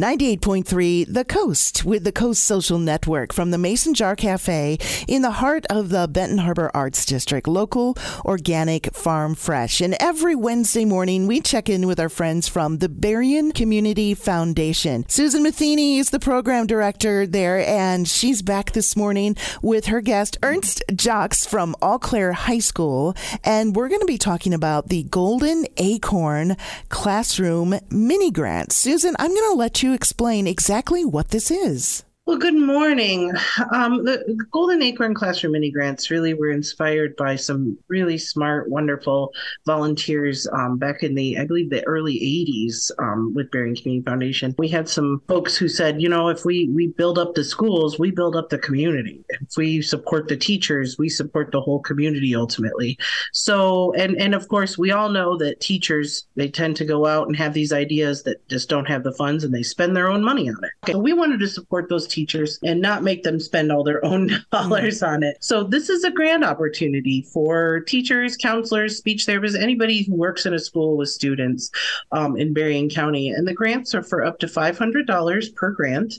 98.3 The Coast with the Coast Social Network from the Mason Jar Cafe in the heart of the Benton Harbor Arts District. Local, organic, farm fresh. And every Wednesday morning, we check in with our friends from the Berrien Community Foundation. Susan Matheny is the program director there, and she's back this morning with her guest, Ernst Jacques from Eau Claire High School. And we're going to be talking about the Golden Acorn Classroom Mini Grant. Susan, I'm going to let you explain exactly what this is. Well, good morning. Um, the Golden Acorn Classroom Mini Grants really were inspired by some really smart, wonderful volunteers um, back in the, I believe, the early 80s um, with Berrien Community Foundation. We had some folks who said, you know, if we, we build up the schools, we build up the community. If we support the teachers, we support the whole community ultimately. So, and, and of course, we all know that teachers, they tend to go out and have these ideas that just don't have the funds and they spend their own money on it. So we wanted to support those teachers teachers and not make them spend all their own dollars on it. So this is a grand opportunity for teachers, counselors, speech therapists, anybody who works in a school with students um, in Berrien County. And the grants are for up to $500 per grant.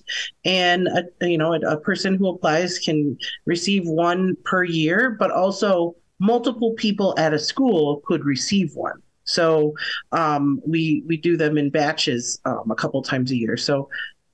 And, a, you know, a, a person who applies can receive one per year, but also multiple people at a school could receive one. So um, we we do them in batches um, a couple times a year. So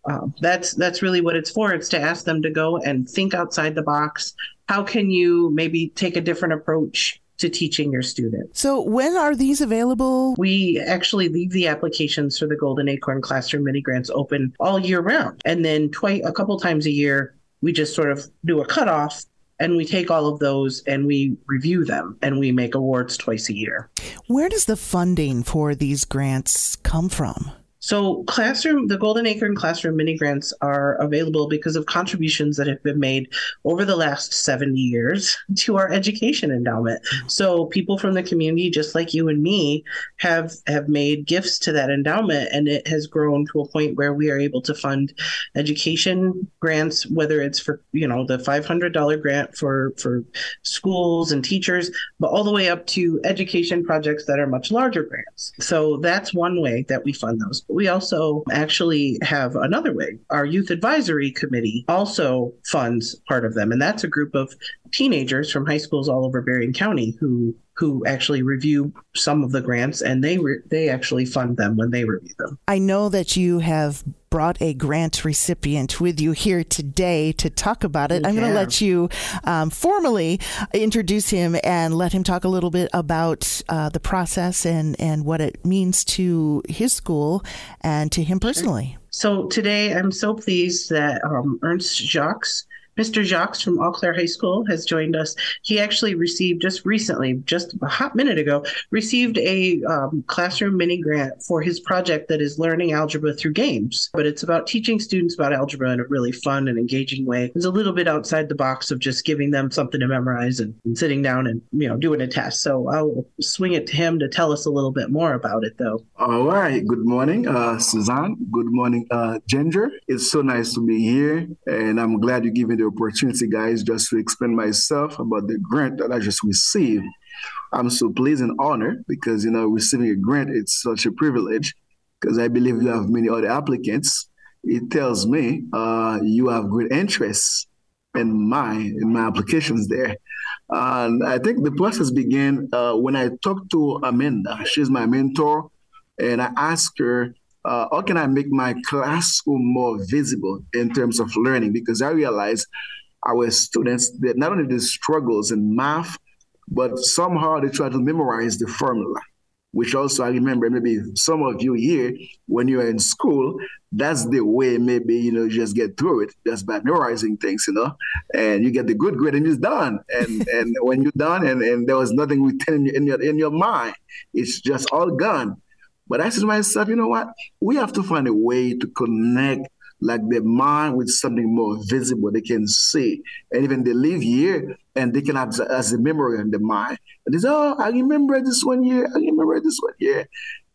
um, that's that's really what it's for. It's to ask them to go and think outside the box. How can you maybe take a different approach to teaching your students? So when are these available? We actually leave the applications for the Golden Acorn Classroom Mini Grants open all year round, and then twice a couple times a year we just sort of do a cutoff and we take all of those and we review them and we make awards twice a year. Where does the funding for these grants come from? So, classroom, the Golden Acorn Classroom mini grants are available because of contributions that have been made over the last 70 years to our education endowment. So, people from the community, just like you and me, have have made gifts to that endowment, and it has grown to a point where we are able to fund education grants, whether it's for you know the $500 grant for for schools and teachers, but all the way up to education projects that are much larger grants. So that's one way that we fund those we also actually have another way. Our youth advisory committee also funds part of them, and that's a group of teenagers from high schools all over Berrien County who who actually review some of the grants and they re- they actually fund them when they review them. I know that you have brought a grant recipient with you here today to talk about it. I'm going to let you um, formally introduce him and let him talk a little bit about uh, the process and and what it means to his school and to him personally. Sure. So today I'm so pleased that um, Ernst Jacques Mr. Jacques from Eau Claire High School has joined us. He actually received just recently, just a hot minute ago, received a um, classroom mini grant for his project that is learning algebra through games. But it's about teaching students about algebra in a really fun and engaging way. It's a little bit outside the box of just giving them something to memorize and, and sitting down and you know doing a test. So I'll swing it to him to tell us a little bit more about it, though. All right. Good morning, uh, Suzanne. Good morning, uh, Ginger. It's so nice to be here, and I'm glad you gave me the opportunity, guys, just to explain myself about the grant that I just received. I'm so pleased and honored because, you know, receiving a grant, it's such a privilege because I believe you have many other applicants. It tells me uh, you have great interest in my in my applications there. And I think the process began uh, when I talked to Amanda. She's my mentor, and I asked her uh, how can I make my classroom more visible in terms of learning? Because I realize our students that not only the struggles in math, but somehow they try to memorize the formula. Which also I remember maybe some of you here when you're in school, that's the way maybe you know you just get through it just by memorizing things, you know, and you get the good grade and it's done. And and when you're done and, and there was nothing written in your in your mind, it's just all gone. But I said to myself, you know what? We have to find a way to connect like the mind with something more visible they can see. And even they live here and they can have as a memory in the mind. And they say, oh, I remember this one year. I remember this one year.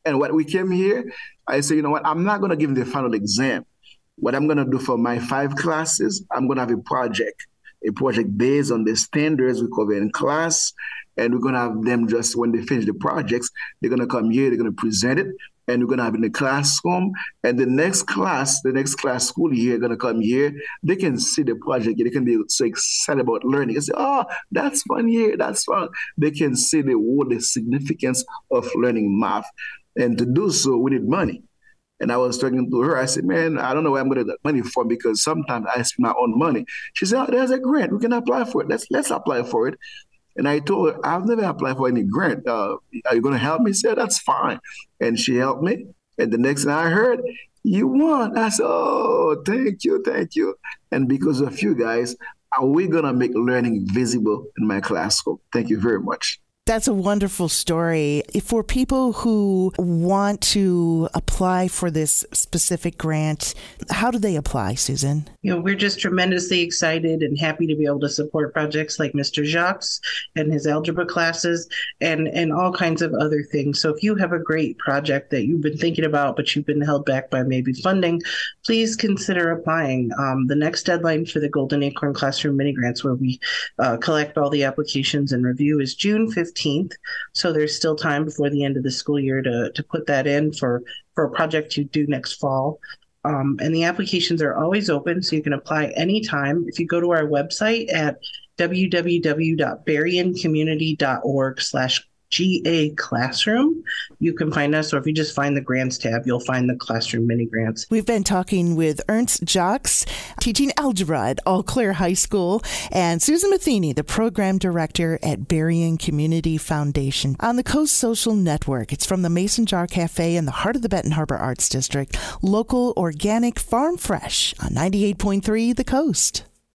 And when we came here, I said, you know what? I'm not going to give them the final exam. what I'm going to do for my five classes, I'm going to have a project, a project based on the standards we cover in class. And we're going to have them just when they finish the projects, they're going to come here, they're going to present it, and we're going to have in the classroom. And the next class, the next class school year, going to come here. They can see the project. They can be so excited about learning. They say, oh, that's fun here. That's fun. They can see the, what the significance of learning math. And to do so, we need money. And I was talking to her. I said, man, I don't know where I'm going to get money from because sometimes I spend my own money. She said, oh, there's a grant. We can apply for it. Let's let's apply for it. And I told her, I've never applied for any grant. Uh, are you going to help me? She said, that's fine. And she helped me. And the next thing I heard, you won. I said, oh, thank you, thank you. And because of you guys, are we going to make learning visible in my classroom? Thank you very much. That's a wonderful story. For people who want to apply for this specific grant, how do they apply, Susan? You know, we're just tremendously excited and happy to be able to support projects like Mr. Jacques and his algebra classes and, and all kinds of other things. So if you have a great project that you've been thinking about, but you've been held back by maybe funding, please consider applying. Um, the next deadline for the Golden Acorn Classroom Mini Grants, where we uh, collect all the applications and review, is June 15th 15th. So there's still time before the end of the school year to, to put that in for, for a project you do next fall. Um, and the applications are always open, so you can apply anytime. If you go to our website at www.berriencommunity.org slash GA Classroom. You can find us, or if you just find the grants tab, you'll find the classroom mini grants. We've been talking with Ernst Jacques, teaching algebra at Eau Claire High School, and Susan Matheny, the program director at Berrien Community Foundation on the Coast Social Network. It's from the Mason Jar Cafe in the heart of the Benton Harbor Arts District. Local, organic, farm fresh on 98.3 The Coast.